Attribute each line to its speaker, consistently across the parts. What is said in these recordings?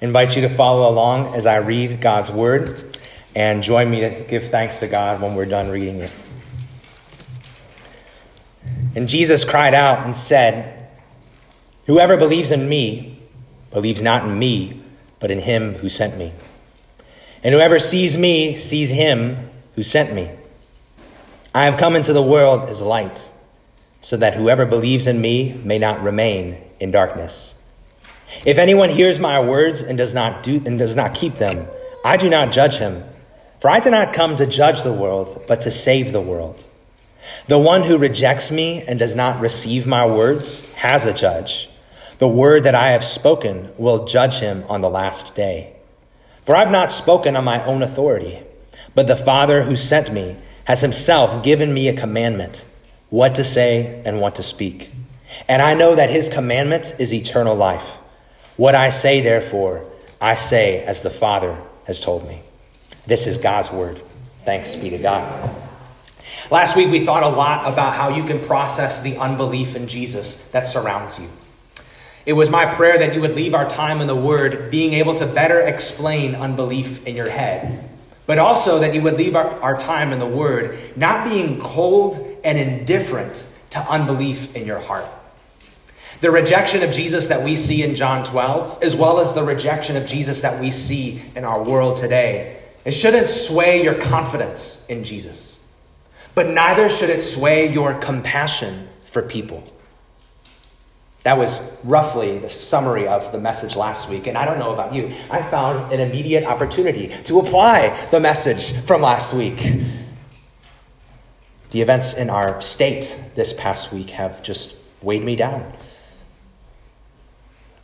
Speaker 1: invite you to follow along as I read God's word and join me to give thanks to God when we're done reading it. And Jesus cried out and said, Whoever believes in me believes not in me, but in him who sent me. And whoever sees me sees him who sent me. I have come into the world as light, so that whoever believes in me may not remain in darkness. If anyone hears my words and does not do and does not keep them, I do not judge him. For I did not come to judge the world, but to save the world. The one who rejects me and does not receive my words has a judge. The word that I have spoken will judge him on the last day. For I have not spoken on my own authority, but the Father who sent me has himself given me a commandment what to say and what to speak. And I know that his commandment is eternal life. What I say, therefore, I say as the Father has told me. This is God's word. Thanks be to God. Last week, we thought a lot about how you can process the unbelief in Jesus that surrounds you. It was my prayer that you would leave our time in the Word being able to better explain unbelief in your head, but also that you would leave our, our time in the Word not being cold and indifferent to unbelief in your heart. The rejection of Jesus that we see in John 12, as well as the rejection of Jesus that we see in our world today, it shouldn't sway your confidence in Jesus, but neither should it sway your compassion for people. That was roughly the summary of the message last week. And I don't know about you, I found an immediate opportunity to apply the message from last week. The events in our state this past week have just weighed me down.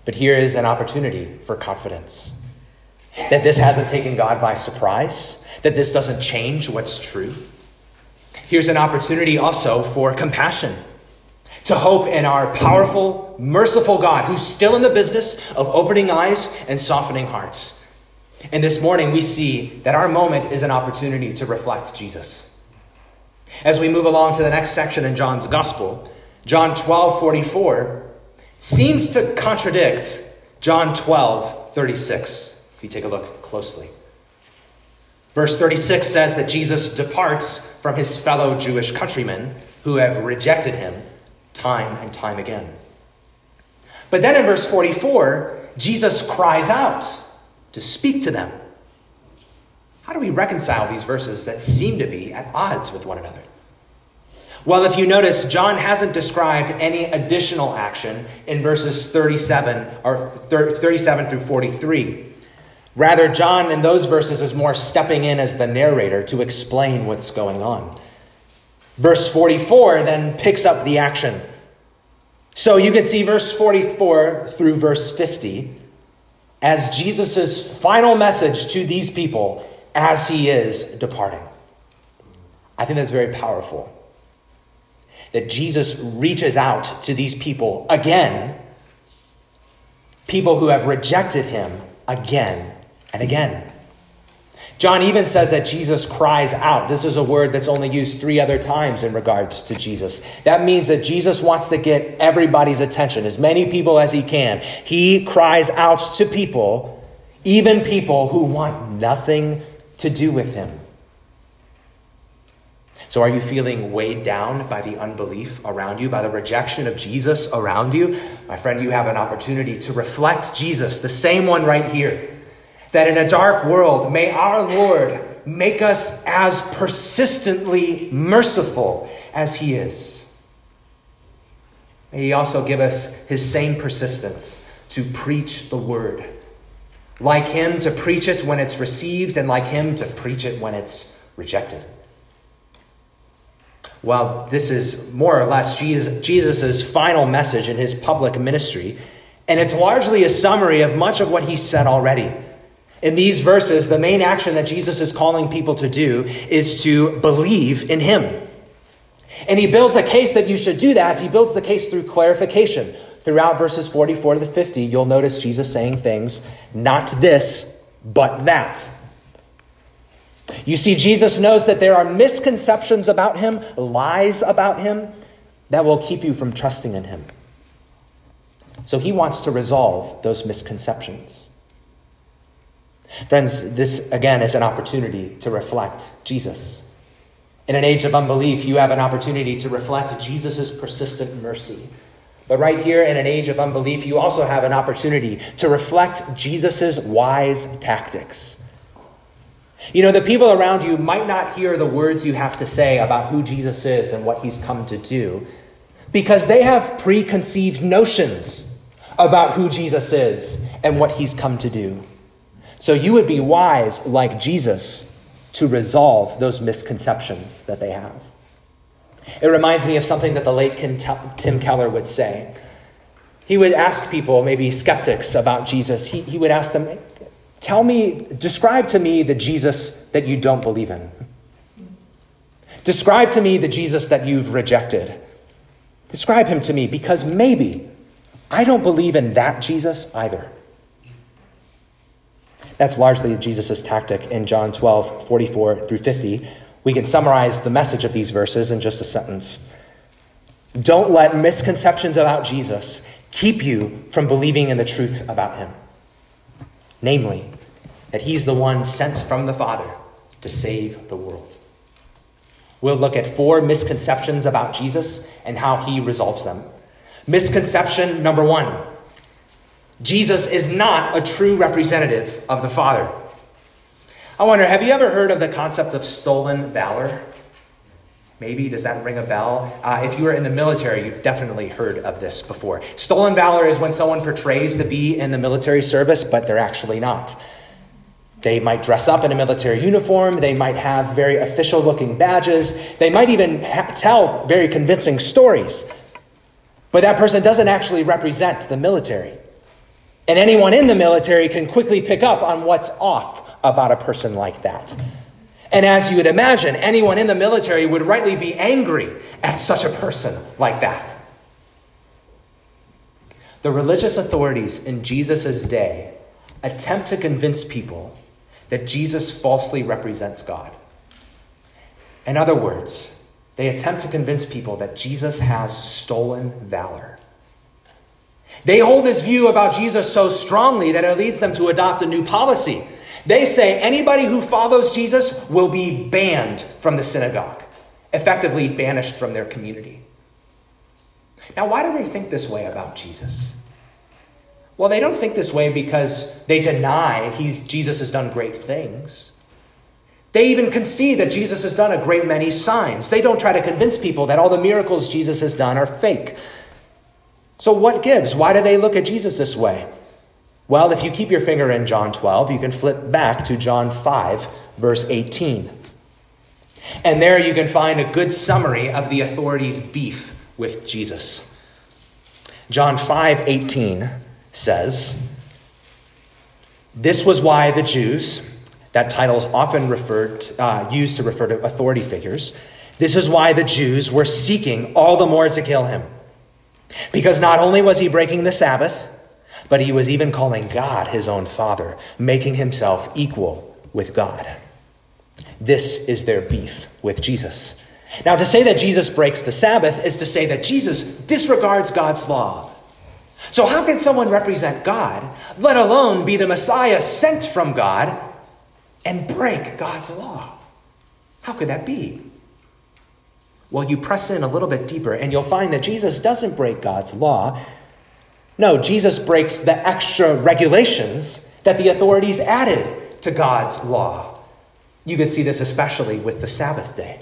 Speaker 1: But here is an opportunity for confidence that this hasn't taken God by surprise, that this doesn't change what's true. Here's an opportunity also for compassion, to hope in our powerful, merciful God who's still in the business of opening eyes and softening hearts. And this morning we see that our moment is an opportunity to reflect Jesus. As we move along to the next section in John's Gospel, John 12 44 seems to contradict John 12 36, if you take a look closely. Verse 36 says that Jesus departs from his fellow Jewish countrymen who have rejected him time and time again. But then in verse 44, Jesus cries out to speak to them. How do we reconcile these verses that seem to be at odds with one another? Well, if you notice, John hasn't described any additional action in verses 37 or 37 through 43. Rather, John in those verses is more stepping in as the narrator to explain what's going on. Verse 44 then picks up the action. So you can see verse 44 through verse 50 as Jesus' final message to these people as he is departing. I think that's very powerful that Jesus reaches out to these people again, people who have rejected him again and again. John even says that Jesus cries out. This is a word that's only used three other times in regards to Jesus. That means that Jesus wants to get everybody's attention, as many people as he can. He cries out to people, even people who want nothing to do with him. So, are you feeling weighed down by the unbelief around you, by the rejection of Jesus around you? My friend, you have an opportunity to reflect Jesus, the same one right here. That in a dark world, may our Lord make us as persistently merciful as He is. May He also give us His same persistence to preach the word. Like Him to preach it when it's received, and like Him to preach it when it's rejected. Well, this is more or less Jesus' final message in his public ministry, and it's largely a summary of much of what he said already. In these verses, the main action that Jesus is calling people to do is to believe in him. And he builds a case that you should do that. He builds the case through clarification. Throughout verses 44 to 50, you'll notice Jesus saying things, not this, but that. You see, Jesus knows that there are misconceptions about him, lies about him, that will keep you from trusting in him. So he wants to resolve those misconceptions. Friends, this again is an opportunity to reflect Jesus. In an age of unbelief, you have an opportunity to reflect Jesus' persistent mercy. But right here, in an age of unbelief, you also have an opportunity to reflect Jesus' wise tactics. You know, the people around you might not hear the words you have to say about who Jesus is and what he's come to do because they have preconceived notions about who Jesus is and what he's come to do. So you would be wise, like Jesus, to resolve those misconceptions that they have. It reminds me of something that the late Tim Keller would say. He would ask people, maybe skeptics about Jesus, he, he would ask them, Tell me, describe to me the Jesus that you don't believe in. Describe to me the Jesus that you've rejected. Describe him to me because maybe I don't believe in that Jesus either. That's largely Jesus' tactic in John 12, 44 through 50. We can summarize the message of these verses in just a sentence. Don't let misconceptions about Jesus keep you from believing in the truth about him. Namely, that he's the one sent from the Father to save the world. We'll look at four misconceptions about Jesus and how he resolves them. Misconception number one Jesus is not a true representative of the Father. I wonder, have you ever heard of the concept of stolen valor? Maybe, does that ring a bell? Uh, if you were in the military, you've definitely heard of this before. Stolen valor is when someone portrays to be in the military service, but they're actually not. They might dress up in a military uniform, they might have very official looking badges, they might even ha- tell very convincing stories. But that person doesn't actually represent the military. And anyone in the military can quickly pick up on what's off about a person like that. And as you would imagine, anyone in the military would rightly be angry at such a person like that. The religious authorities in Jesus' day attempt to convince people that Jesus falsely represents God. In other words, they attempt to convince people that Jesus has stolen valor. They hold this view about Jesus so strongly that it leads them to adopt a new policy. They say anybody who follows Jesus will be banned from the synagogue, effectively banished from their community. Now, why do they think this way about Jesus? Well, they don't think this way because they deny he's, Jesus has done great things. They even concede that Jesus has done a great many signs. They don't try to convince people that all the miracles Jesus has done are fake. So, what gives? Why do they look at Jesus this way? Well, if you keep your finger in John 12, you can flip back to John 5, verse 18. And there you can find a good summary of the authorities' beef with Jesus. John 5, 18 says, This was why the Jews, that title is often referred, uh, used to refer to authority figures, this is why the Jews were seeking all the more to kill him. Because not only was he breaking the Sabbath, but he was even calling God his own Father, making himself equal with God. This is their beef with Jesus. Now, to say that Jesus breaks the Sabbath is to say that Jesus disregards God's law. So, how can someone represent God, let alone be the Messiah sent from God, and break God's law? How could that be? Well, you press in a little bit deeper, and you'll find that Jesus doesn't break God's law. No, Jesus breaks the extra regulations that the authorities added to God's law. You can see this especially with the Sabbath day.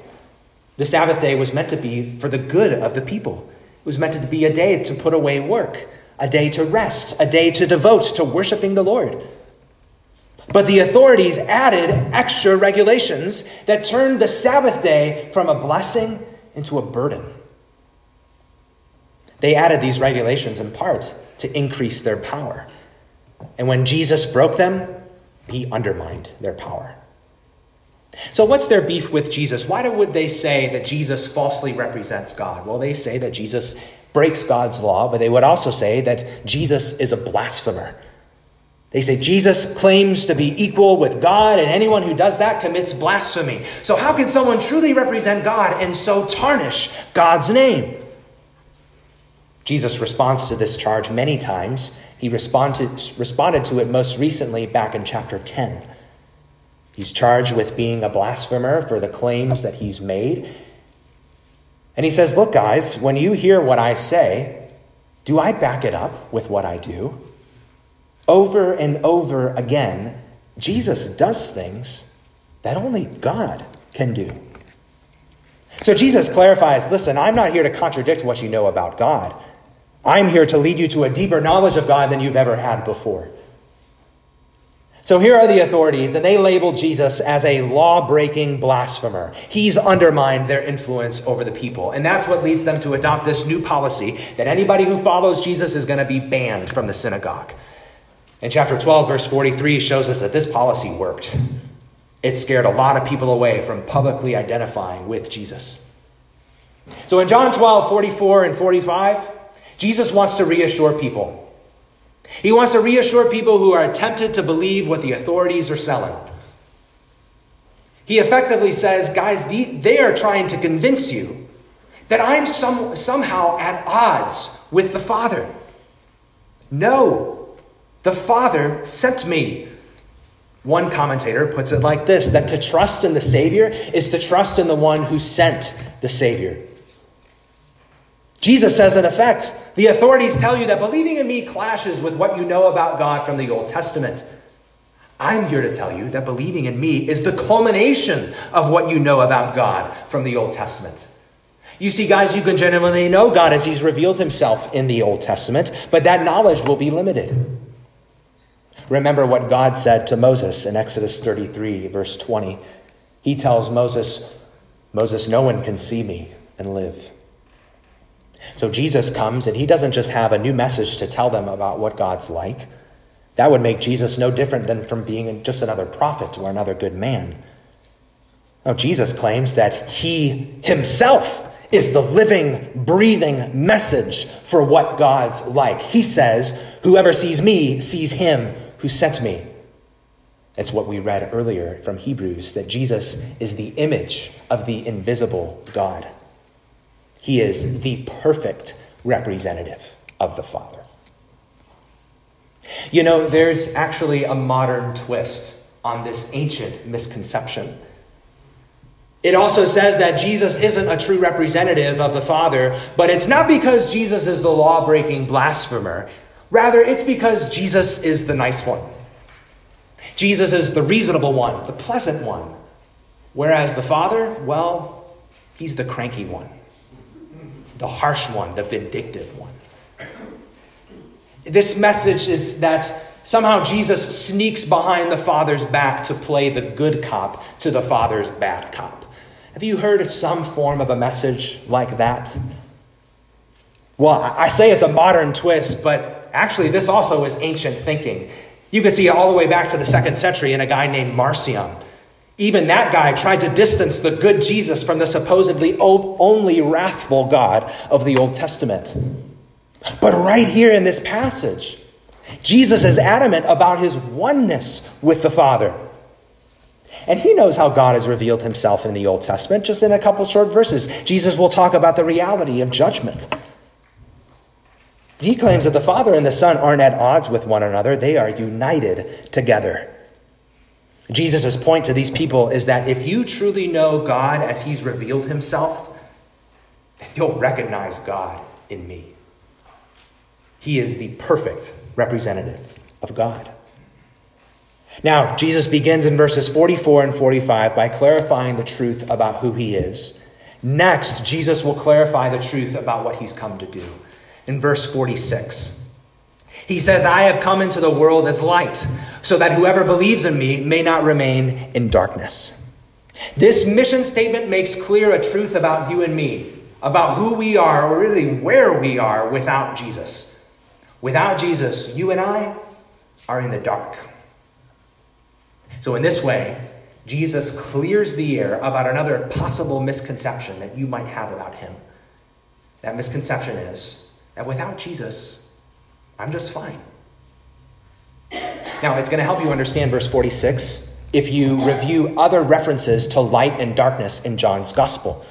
Speaker 1: The Sabbath day was meant to be for the good of the people. It was meant to be a day to put away work, a day to rest, a day to devote to worshiping the Lord. But the authorities added extra regulations that turned the Sabbath day from a blessing into a burden. They added these regulations in part to increase their power. And when Jesus broke them, he undermined their power. So, what's their beef with Jesus? Why would they say that Jesus falsely represents God? Well, they say that Jesus breaks God's law, but they would also say that Jesus is a blasphemer. They say Jesus claims to be equal with God, and anyone who does that commits blasphemy. So, how can someone truly represent God and so tarnish God's name? Jesus responds to this charge many times He responded, responded to it most recently back in chapter 10. He's charged with being a blasphemer for the claims that he's made. And he says, Look, guys, when you hear what I say, do I back it up with what I do? Over and over again, Jesus does things that only God can do. So Jesus clarifies listen, I'm not here to contradict what you know about God. I'm here to lead you to a deeper knowledge of God than you've ever had before. So here are the authorities, and they label Jesus as a law breaking blasphemer. He's undermined their influence over the people. And that's what leads them to adopt this new policy that anybody who follows Jesus is going to be banned from the synagogue. And chapter 12, verse 43 shows us that this policy worked. It scared a lot of people away from publicly identifying with Jesus. So in John 12, 44 and 45, Jesus wants to reassure people he wants to reassure people who are tempted to believe what the authorities are selling. He effectively says, guys, they are trying to convince you that I'm some, somehow at odds with the Father. No, the Father sent me. One commentator puts it like this that to trust in the Savior is to trust in the one who sent the Savior. Jesus says, in effect, the authorities tell you that believing in me clashes with what you know about God from the Old Testament. I'm here to tell you that believing in me is the culmination of what you know about God from the Old Testament. You see, guys, you can genuinely know God as He's revealed Himself in the Old Testament, but that knowledge will be limited. Remember what God said to Moses in Exodus 33, verse 20. He tells Moses, Moses, no one can see me and live. So Jesus comes and he doesn't just have a new message to tell them about what God's like. That would make Jesus no different than from being just another prophet or another good man. No, Jesus claims that he himself is the living, breathing message for what God's like. He says, Whoever sees me sees him who sent me. It's what we read earlier from Hebrews that Jesus is the image of the invisible God. He is the perfect representative of the Father. You know, there's actually a modern twist on this ancient misconception. It also says that Jesus isn't a true representative of the Father, but it's not because Jesus is the law breaking blasphemer. Rather, it's because Jesus is the nice one. Jesus is the reasonable one, the pleasant one. Whereas the Father, well, he's the cranky one the harsh one, the vindictive one. This message is that somehow Jesus sneaks behind the Father's back to play the good cop to the Father's bad cop. Have you heard some form of a message like that? Well, I say it's a modern twist, but actually, this also is ancient thinking. You can see all the way back to the second century in a guy named Marcion. Even that guy tried to distance the good Jesus from the supposedly only wrathful God of the Old Testament. But right here in this passage, Jesus is adamant about his oneness with the Father. And he knows how God has revealed himself in the Old Testament. Just in a couple short verses, Jesus will talk about the reality of judgment. He claims that the Father and the Son aren't at odds with one another, they are united together. Jesus' point to these people is that if you truly know God as he's revealed himself, then you'll recognize God in me. He is the perfect representative of God. Now, Jesus begins in verses 44 and 45 by clarifying the truth about who he is. Next, Jesus will clarify the truth about what he's come to do. In verse 46, he says, I have come into the world as light, so that whoever believes in me may not remain in darkness. This mission statement makes clear a truth about you and me, about who we are, or really where we are without Jesus. Without Jesus, you and I are in the dark. So, in this way, Jesus clears the air about another possible misconception that you might have about him. That misconception is that without Jesus, I'm just fine. Now, it's going to help you understand verse 46 if you review other references to light and darkness in John's gospel.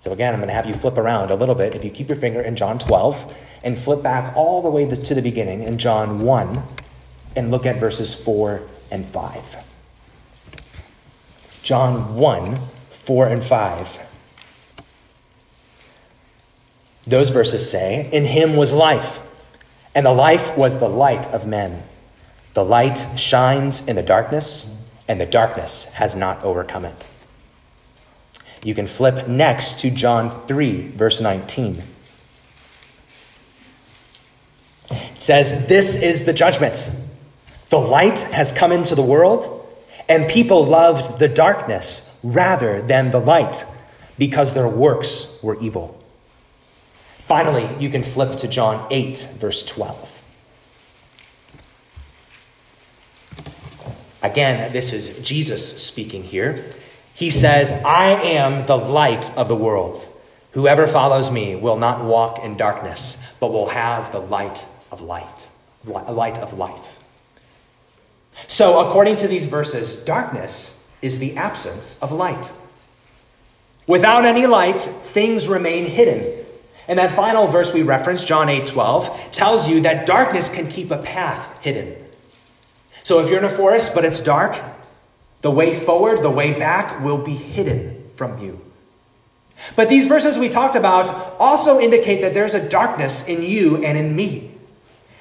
Speaker 1: So, again, I'm going to have you flip around a little bit. If you keep your finger in John 12 and flip back all the way to the beginning in John 1 and look at verses 4 and 5. John 1 4 and 5. Those verses say, In him was life, and the life was the light of men. The light shines in the darkness, and the darkness has not overcome it. You can flip next to John 3, verse 19. It says, This is the judgment. The light has come into the world, and people loved the darkness rather than the light because their works were evil. Finally, you can flip to John 8, verse 12. Again, this is Jesus speaking here. He says, I am the light of the world. Whoever follows me will not walk in darkness, but will have the light of light, light of life. So, according to these verses, darkness is the absence of light. Without any light, things remain hidden. And that final verse we referenced, John 8 12, tells you that darkness can keep a path hidden. So if you're in a forest but it's dark, the way forward, the way back will be hidden from you. But these verses we talked about also indicate that there's a darkness in you and in me.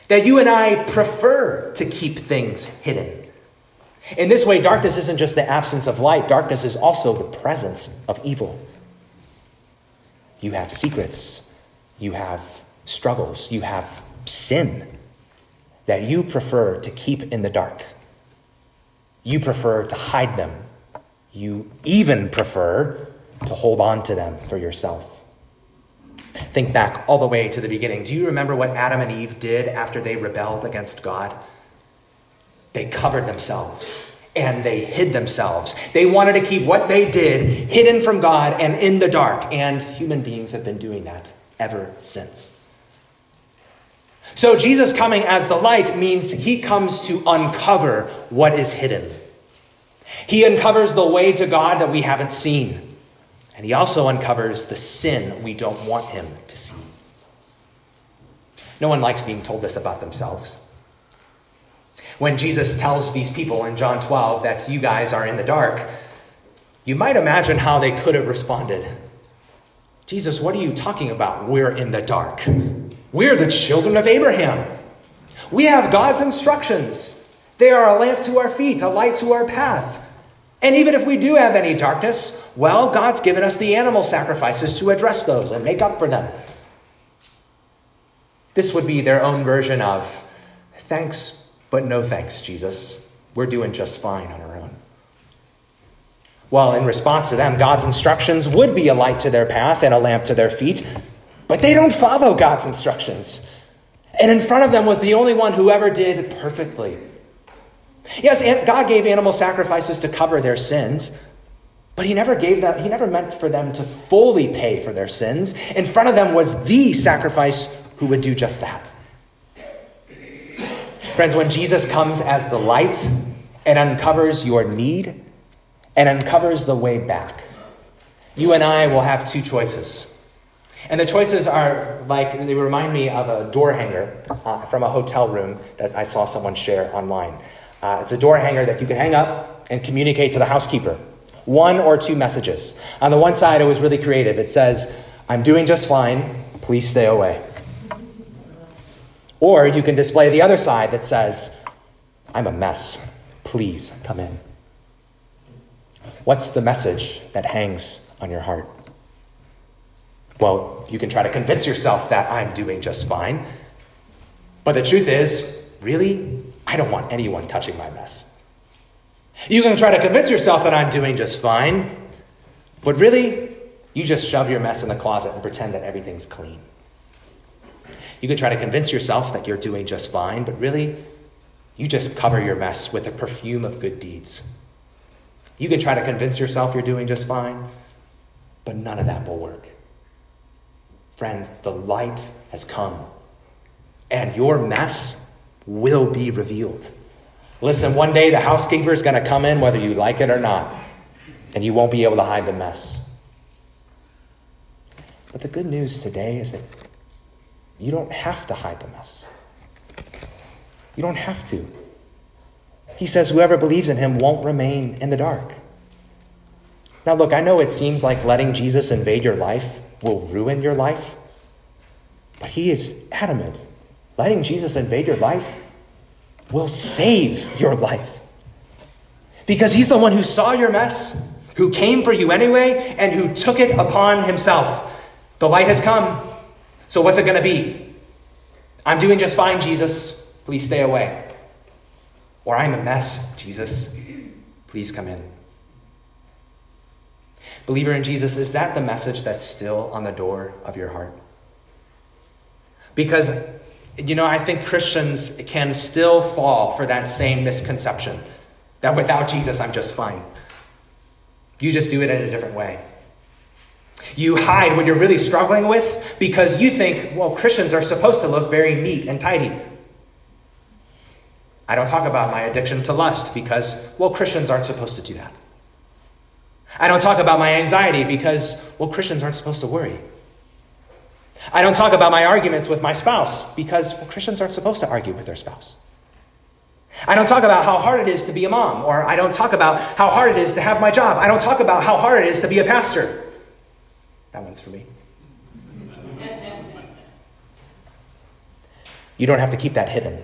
Speaker 1: That you and I prefer to keep things hidden. In this way, darkness isn't just the absence of light, darkness is also the presence of evil. You have secrets, you have struggles, you have sin that you prefer to keep in the dark. You prefer to hide them. You even prefer to hold on to them for yourself. Think back all the way to the beginning. Do you remember what Adam and Eve did after they rebelled against God? They covered themselves and they hid themselves. They wanted to keep what they did hidden from God and in the dark, and human beings have been doing that ever since. So, Jesus coming as the light means he comes to uncover what is hidden. He uncovers the way to God that we haven't seen. And he also uncovers the sin we don't want him to see. No one likes being told this about themselves. When Jesus tells these people in John 12 that you guys are in the dark, you might imagine how they could have responded. Jesus, what are you talking about? We're in the dark. We're the children of Abraham. We have God's instructions. They are a lamp to our feet, a light to our path. And even if we do have any darkness, well, God's given us the animal sacrifices to address those and make up for them. This would be their own version of thanks but no thanks, Jesus. We're doing just fine on our own. Well, in response to them, God's instructions would be a light to their path and a lamp to their feet, but they don't follow God's instructions. And in front of them was the only one who ever did perfectly. Yes, God gave animal sacrifices to cover their sins, but he never gave them, he never meant for them to fully pay for their sins. In front of them was the sacrifice who would do just that. Friends, when Jesus comes as the light and uncovers your need and uncovers the way back, you and I will have two choices. And the choices are like, they remind me of a door hanger uh, from a hotel room that I saw someone share online. Uh, it's a door hanger that you can hang up and communicate to the housekeeper. One or two messages. On the one side, it was really creative. It says, I'm doing just fine. Please stay away. Or you can display the other side that says, I'm a mess. Please come in. What's the message that hangs on your heart? Well, you can try to convince yourself that I'm doing just fine. But the truth is, really, I don't want anyone touching my mess. You can try to convince yourself that I'm doing just fine. But really, you just shove your mess in the closet and pretend that everything's clean. You can try to convince yourself that you're doing just fine, but really, you just cover your mess with a perfume of good deeds. You can try to convince yourself you're doing just fine, but none of that will work. Friend, the light has come, and your mess will be revealed. Listen, one day the housekeeper is going to come in whether you like it or not, and you won't be able to hide the mess. But the good news today is that You don't have to hide the mess. You don't have to. He says, Whoever believes in him won't remain in the dark. Now, look, I know it seems like letting Jesus invade your life will ruin your life, but he is adamant. Letting Jesus invade your life will save your life. Because he's the one who saw your mess, who came for you anyway, and who took it upon himself. The light has come. So, what's it going to be? I'm doing just fine, Jesus. Please stay away. Or I'm a mess, Jesus. Please come in. Believer in Jesus, is that the message that's still on the door of your heart? Because, you know, I think Christians can still fall for that same misconception that without Jesus, I'm just fine. You just do it in a different way. You hide what you're really struggling with because you think, well, Christians are supposed to look very neat and tidy. I don't talk about my addiction to lust because, well, Christians aren't supposed to do that. I don't talk about my anxiety because, well, Christians aren't supposed to worry. I don't talk about my arguments with my spouse because, well, Christians aren't supposed to argue with their spouse. I don't talk about how hard it is to be a mom, or I don't talk about how hard it is to have my job. I don't talk about how hard it is to be a pastor. That one's for me. You don't have to keep that hidden.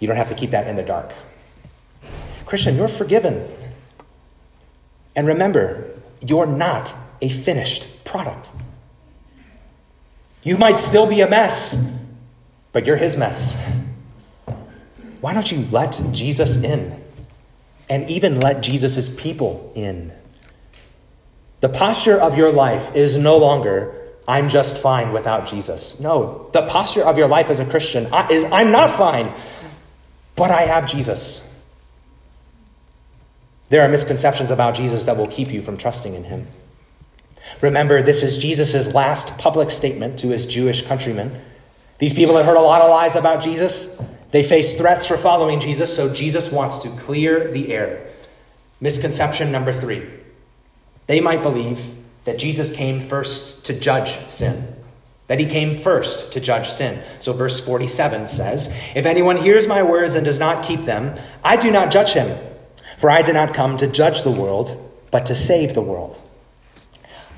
Speaker 1: You don't have to keep that in the dark. Christian, you're forgiven. And remember, you're not a finished product. You might still be a mess, but you're his mess. Why don't you let Jesus in? And even let Jesus' people in. The posture of your life is no longer, I'm just fine without Jesus. No, the posture of your life as a Christian is, I'm not fine but I have Jesus. There are misconceptions about Jesus that will keep you from trusting in him. Remember, this is Jesus' last public statement to his Jewish countrymen. These people had heard a lot of lies about Jesus. They faced threats for following Jesus, so Jesus wants to clear the air. Misconception number three they might believe that Jesus came first to judge sin that he came first to judge sin. So, verse 47 says, If anyone hears my words and does not keep them, I do not judge him, for I did not come to judge the world, but to save the world.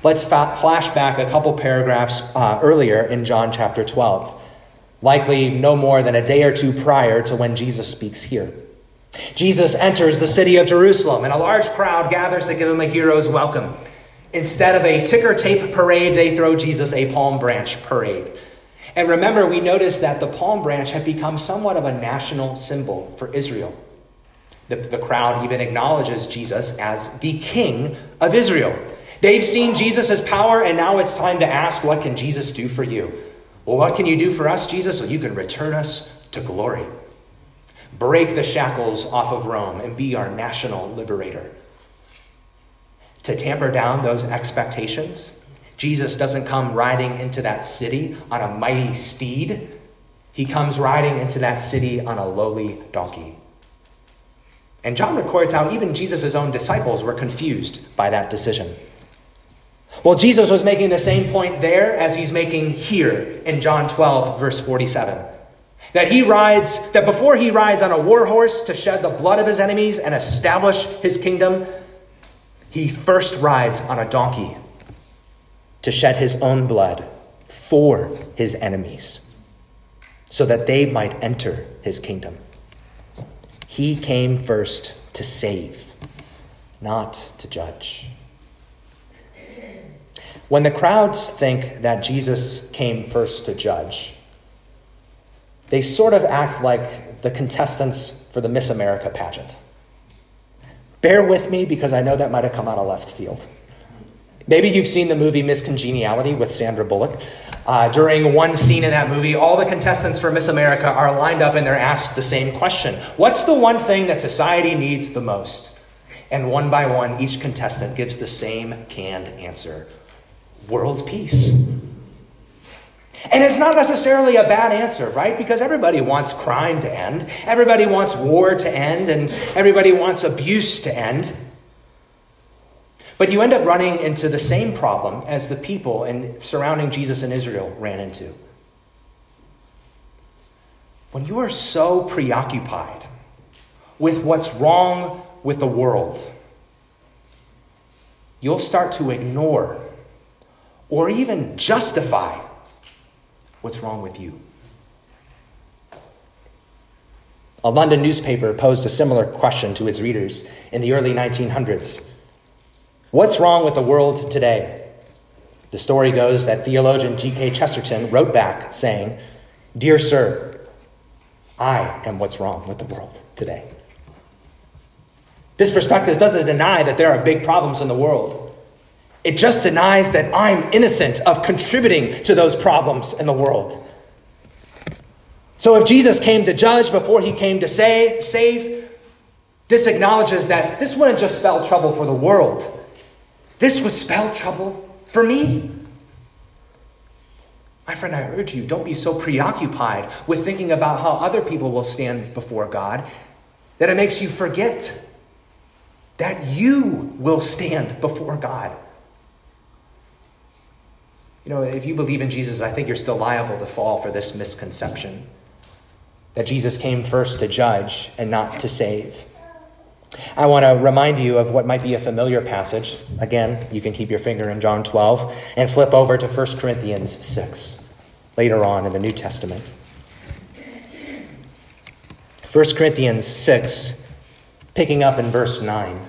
Speaker 1: Let's fa- flash back a couple paragraphs uh, earlier in John chapter 12, likely no more than a day or two prior to when Jesus speaks here. Jesus enters the city of Jerusalem, and a large crowd gathers to give him a hero's welcome. Instead of a ticker tape parade, they throw Jesus a palm branch parade. And remember, we noticed that the palm branch had become somewhat of a national symbol for Israel. The, the crowd even acknowledges Jesus as the king of Israel. They've seen Jesus' power, and now it's time to ask, what can Jesus do for you? Well, what can you do for us, Jesus? Well, you can return us to glory. Break the shackles off of Rome and be our national liberator to tamper down those expectations. Jesus doesn't come riding into that city on a mighty steed. He comes riding into that city on a lowly donkey. And John records how even Jesus' own disciples were confused by that decision. Well, Jesus was making the same point there as he's making here in John 12, verse 47. That he rides, that before he rides on a war horse to shed the blood of his enemies and establish his kingdom, he first rides on a donkey to shed his own blood for his enemies so that they might enter his kingdom. He came first to save, not to judge. When the crowds think that Jesus came first to judge, they sort of act like the contestants for the Miss America pageant. Bear with me because I know that might have come out of left field. Maybe you've seen the movie Miss Congeniality with Sandra Bullock. Uh, during one scene in that movie, all the contestants for Miss America are lined up and they're asked the same question What's the one thing that society needs the most? And one by one, each contestant gives the same canned answer world peace. And it's not necessarily a bad answer, right? Because everybody wants crime to end, everybody wants war to end, and everybody wants abuse to end. But you end up running into the same problem as the people and surrounding Jesus in Israel ran into. When you are so preoccupied with what's wrong with the world, you'll start to ignore or even justify what's wrong with you. A London newspaper posed a similar question to its readers in the early 1900s What's wrong with the world today? The story goes that theologian G.K. Chesterton wrote back saying, Dear sir, I am what's wrong with the world today. This perspective doesn't deny that there are big problems in the world. It just denies that I'm innocent of contributing to those problems in the world. So if Jesus came to judge before he came to say, save, this acknowledges that this wouldn't just spell trouble for the world. This would spell trouble for me. My friend, I urge you, don't be so preoccupied with thinking about how other people will stand before God that it makes you forget that you will stand before God. You know, if you believe in Jesus, I think you're still liable to fall for this misconception that Jesus came first to judge and not to save. I want to remind you of what might be a familiar passage. Again, you can keep your finger in John 12 and flip over to 1 Corinthians 6 later on in the New Testament. 1 Corinthians 6, picking up in verse 9.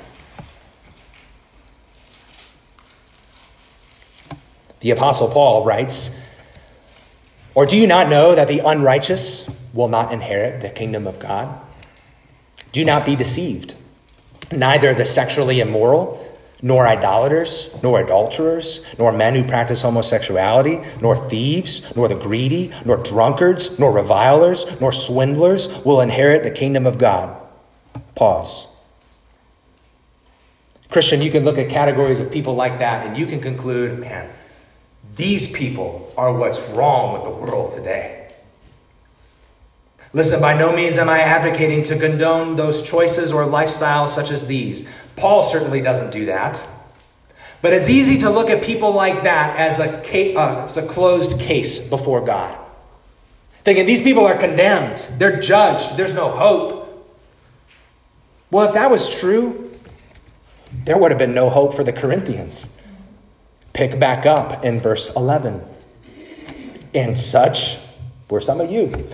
Speaker 1: The Apostle Paul writes, Or do you not know that the unrighteous will not inherit the kingdom of God? Do not be deceived. Neither the sexually immoral, nor idolaters, nor adulterers, nor men who practice homosexuality, nor thieves, nor the greedy, nor drunkards, nor revilers, nor swindlers will inherit the kingdom of God. Pause. Christian, you can look at categories of people like that and you can conclude, man, these people are what's wrong with the world today. Listen, by no means am I advocating to condone those choices or lifestyles such as these. Paul certainly doesn't do that. But it's easy to look at people like that as a, case, uh, as a closed case before God. Thinking these people are condemned, they're judged, there's no hope. Well, if that was true, there would have been no hope for the Corinthians. Pick back up in verse 11. And such were some of you.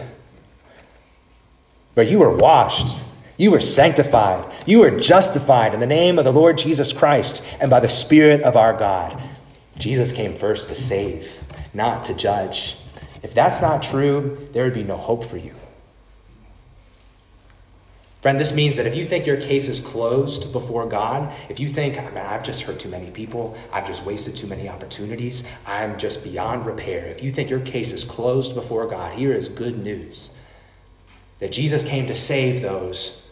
Speaker 1: But you were washed, you were sanctified, you were justified in the name of the Lord Jesus Christ and by the Spirit of our God. Jesus came first to save, not to judge. If that's not true, there would be no hope for you. Friend, this means that if you think your case is closed before God, if you think, I've just hurt too many people, I've just wasted too many opportunities, I'm just beyond repair, if you think your case is closed before God, here is good news that Jesus came to save those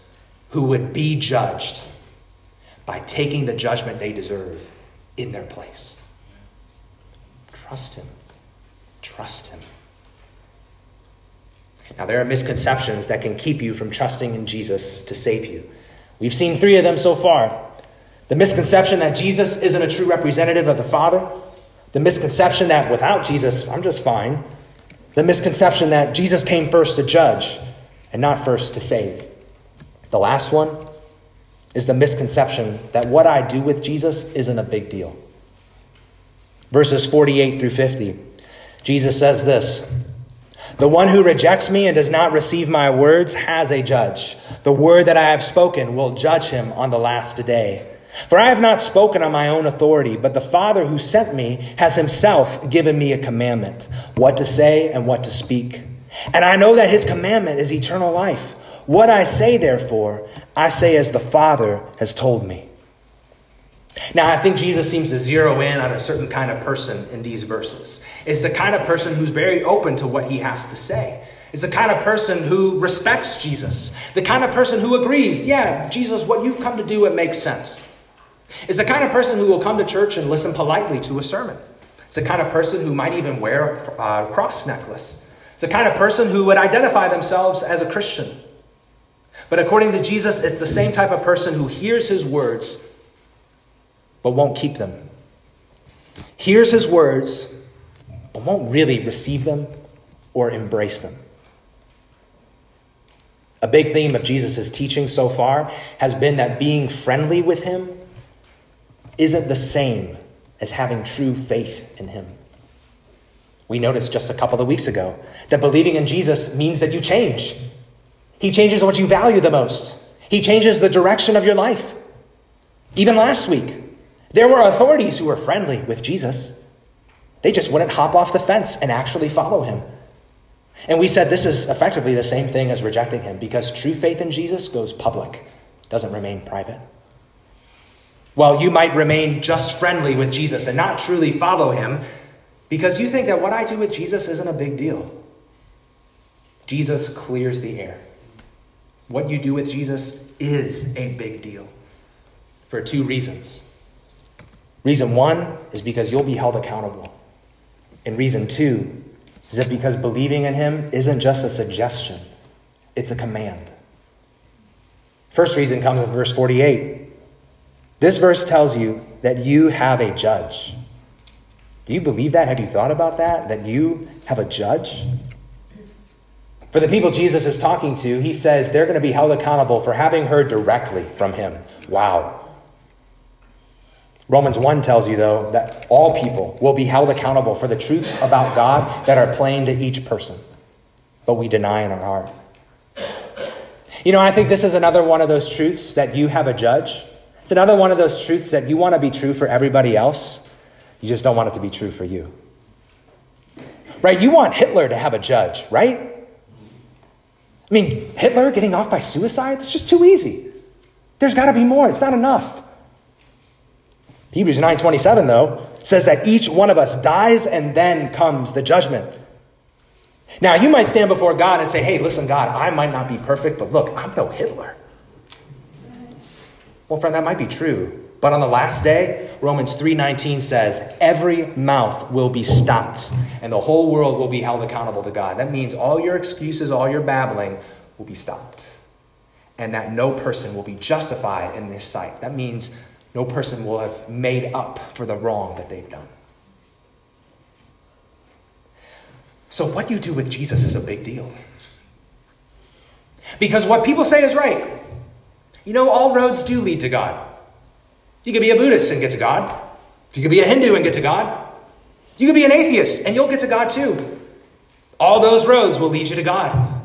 Speaker 1: who would be judged by taking the judgment they deserve in their place. Trust Him. Trust Him. Now, there are misconceptions that can keep you from trusting in Jesus to save you. We've seen three of them so far. The misconception that Jesus isn't a true representative of the Father, the misconception that without Jesus, I'm just fine, the misconception that Jesus came first to judge and not first to save. The last one is the misconception that what I do with Jesus isn't a big deal. Verses 48 through 50, Jesus says this The one who rejects me and does not receive my words has a judge. The word that I have spoken will judge him on the last day. For I have not spoken on my own authority, but the Father who sent me has himself given me a commandment what to say and what to speak. And I know that his commandment is eternal life. What I say, therefore, I say as the Father has told me. Now, I think Jesus seems to zero in on a certain kind of person in these verses. It's the kind of person who's very open to what he has to say. It's the kind of person who respects Jesus, the kind of person who agrees, yeah, Jesus, what you've come to do, it makes sense. It's the kind of person who will come to church and listen politely to a sermon. It's the kind of person who might even wear a uh, cross necklace it's a kind of person who would identify themselves as a Christian. But according to Jesus, it's the same type of person who hears his words, but won't keep them. Hears his words, but won't really receive them or embrace them. A big theme of Jesus' teaching so far has been that being friendly with him isn't the same as having true faith in him. We noticed just a couple of weeks ago that believing in Jesus means that you change. He changes what you value the most, He changes the direction of your life. Even last week, there were authorities who were friendly with Jesus. They just wouldn't hop off the fence and actually follow him. And we said this is effectively the same thing as rejecting him because true faith in Jesus goes public, doesn't remain private. While you might remain just friendly with Jesus and not truly follow him because you think that what I do with Jesus isn't a big deal. Jesus clears the air. What you do with Jesus is a big deal for two reasons. Reason one is because you'll be held accountable. And reason two is that because believing in him isn't just a suggestion, it's a command. First reason comes in verse 48. This verse tells you that you have a judge. Do you believe that? Have you thought about that? That you have a judge? For the people Jesus is talking to, he says they're going to be held accountable for having heard directly from him. Wow. Romans 1 tells you, though, that all people will be held accountable for the truths about God that are plain to each person, but we deny in our heart. You know, I think this is another one of those truths that you have a judge. It's another one of those truths that you want to be true for everybody else. You just don't want it to be true for you. Right? You want Hitler to have a judge, right? I mean, Hitler getting off by suicide? It's just too easy. There's got to be more. It's not enough. Hebrews 9:27 though says that each one of us dies and then comes the judgment. Now, you might stand before God and say, "Hey, listen, God, I might not be perfect, but look, I'm no Hitler." Well, friend, that might be true. But on the last day, Romans 3:19 says, "Every mouth will be stopped, and the whole world will be held accountable to God." That means all your excuses, all your babbling will be stopped. And that no person will be justified in this sight. That means no person will have made up for the wrong that they've done. So, what you do with Jesus is a big deal. Because what people say is right. You know, all roads do lead to God. You could be a Buddhist and get to God. You could be a Hindu and get to God. You could be an atheist and you'll get to God too. All those roads will lead you to God.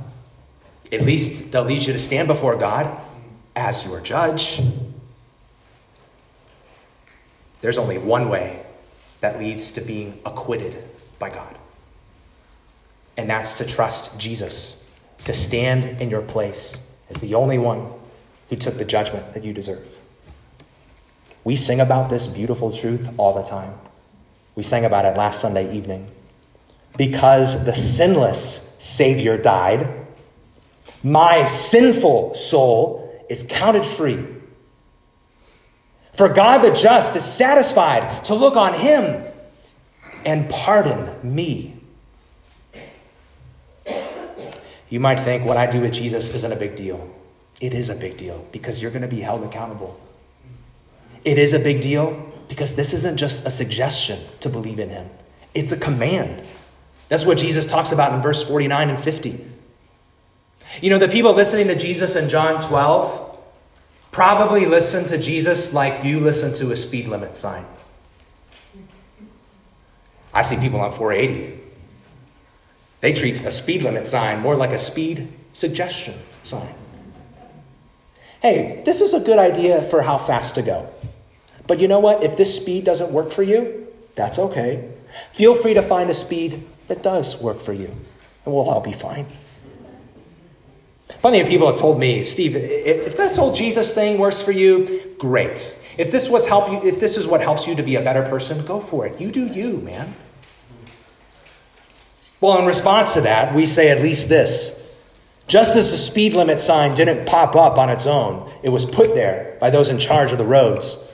Speaker 1: At least they'll lead you to stand before God as your judge. There's only one way that leads to being acquitted by God, and that's to trust Jesus, to stand in your place as the only one who took the judgment that you deserve. We sing about this beautiful truth all the time. We sang about it last Sunday evening. Because the sinless Savior died, my sinful soul is counted free for God the just is satisfied to look on him and pardon me. You might think what I do with Jesus isn't a big deal. It is a big deal because you're going to be held accountable. It is a big deal because this isn't just a suggestion to believe in him, it's a command. That's what Jesus talks about in verse 49 and 50. You know, the people listening to Jesus in John 12, probably listen to Jesus like you listen to a speed limit sign. I see people on 480. They treat a speed limit sign more like a speed suggestion sign. Hey, this is a good idea for how fast to go. But you know what? If this speed doesn't work for you, that's okay. Feel free to find a speed that does work for you, and we'll all be fine. Of people have told me, Steve, if this whole Jesus thing works for you, great. If this what's help you, if this is what helps you to be a better person, go for it. You do you, man. Well, in response to that, we say at least this. Just as the speed limit sign didn't pop up on its own, it was put there by those in charge of the roads.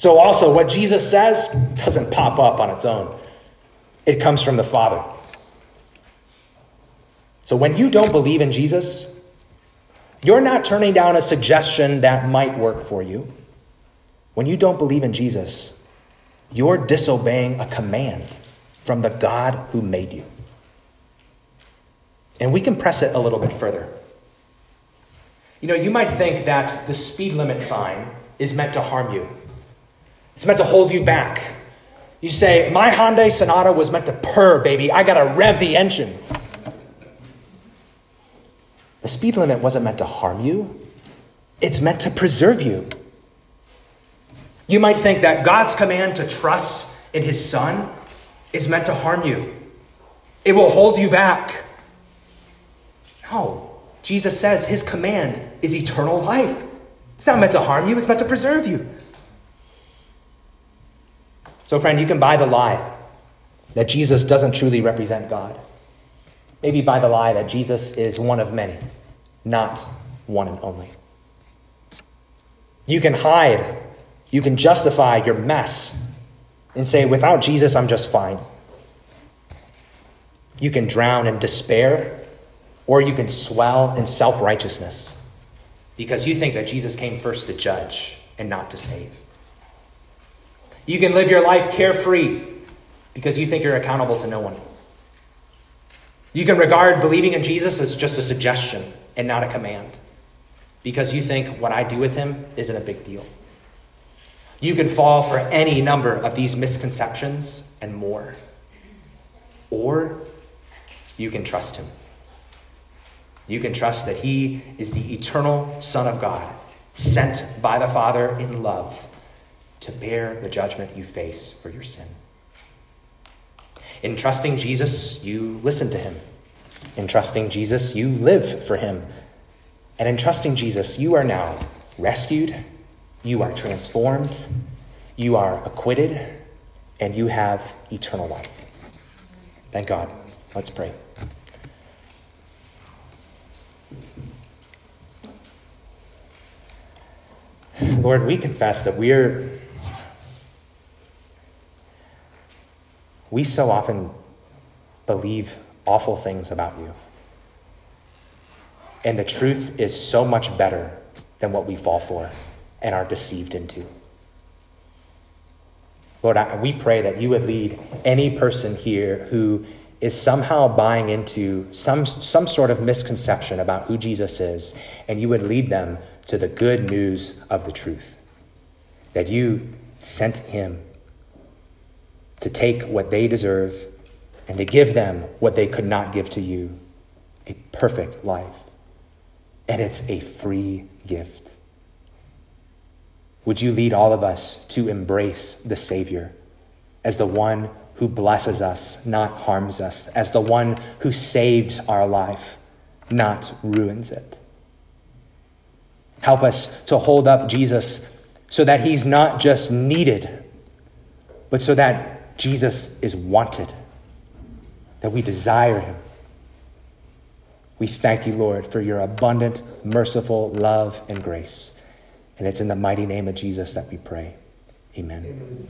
Speaker 1: So, also, what Jesus says doesn't pop up on its own, it comes from the Father. So, when you don't believe in Jesus, you're not turning down a suggestion that might work for you. When you don't believe in Jesus, you're disobeying a command from the God who made you. And we can press it a little bit further. You know, you might think that the speed limit sign is meant to harm you, it's meant to hold you back. You say, My Hyundai Sonata was meant to purr, baby. I got to rev the engine. The speed limit wasn't meant to harm you, it's meant to preserve you. You might think that God's command to trust in his Son is meant to harm you, it will hold you back. No. Jesus says his command is eternal life. It's not meant to harm you, it's meant to preserve you. So, friend, you can buy the lie that Jesus doesn't truly represent God. Maybe buy the lie that Jesus is one of many, not one and only. You can hide, you can justify your mess and say, without Jesus, I'm just fine. You can drown in despair or you can swell in self righteousness because you think that Jesus came first to judge and not to save. You can live your life carefree because you think you're accountable to no one. You can regard believing in Jesus as just a suggestion and not a command because you think what I do with him isn't a big deal. You can fall for any number of these misconceptions and more. Or you can trust him. You can trust that He is the eternal Son of God, sent by the Father in love to bear the judgment you face for your sin. In trusting Jesus, you listen to Him. In trusting Jesus, you live for Him. And in trusting Jesus, you are now rescued, you are transformed, you are acquitted, and you have eternal life. Thank God. Let's pray. Lord, we confess that we're, we so often believe awful things about you. And the truth is so much better than what we fall for and are deceived into. Lord, I, we pray that you would lead any person here who is somehow buying into some, some sort of misconception about who Jesus is, and you would lead them to the good news of the truth that you sent him to take what they deserve and to give them what they could not give to you a perfect life. And it's a free gift. Would you lead all of us to embrace the Savior as the one who blesses us, not harms us, as the one who saves our life, not ruins it? Help us to hold up Jesus so that he's not just needed, but so that Jesus is wanted, that we desire him. We thank you, Lord, for your abundant, merciful love and grace. And it's in the mighty name of Jesus that we pray. Amen. Amen.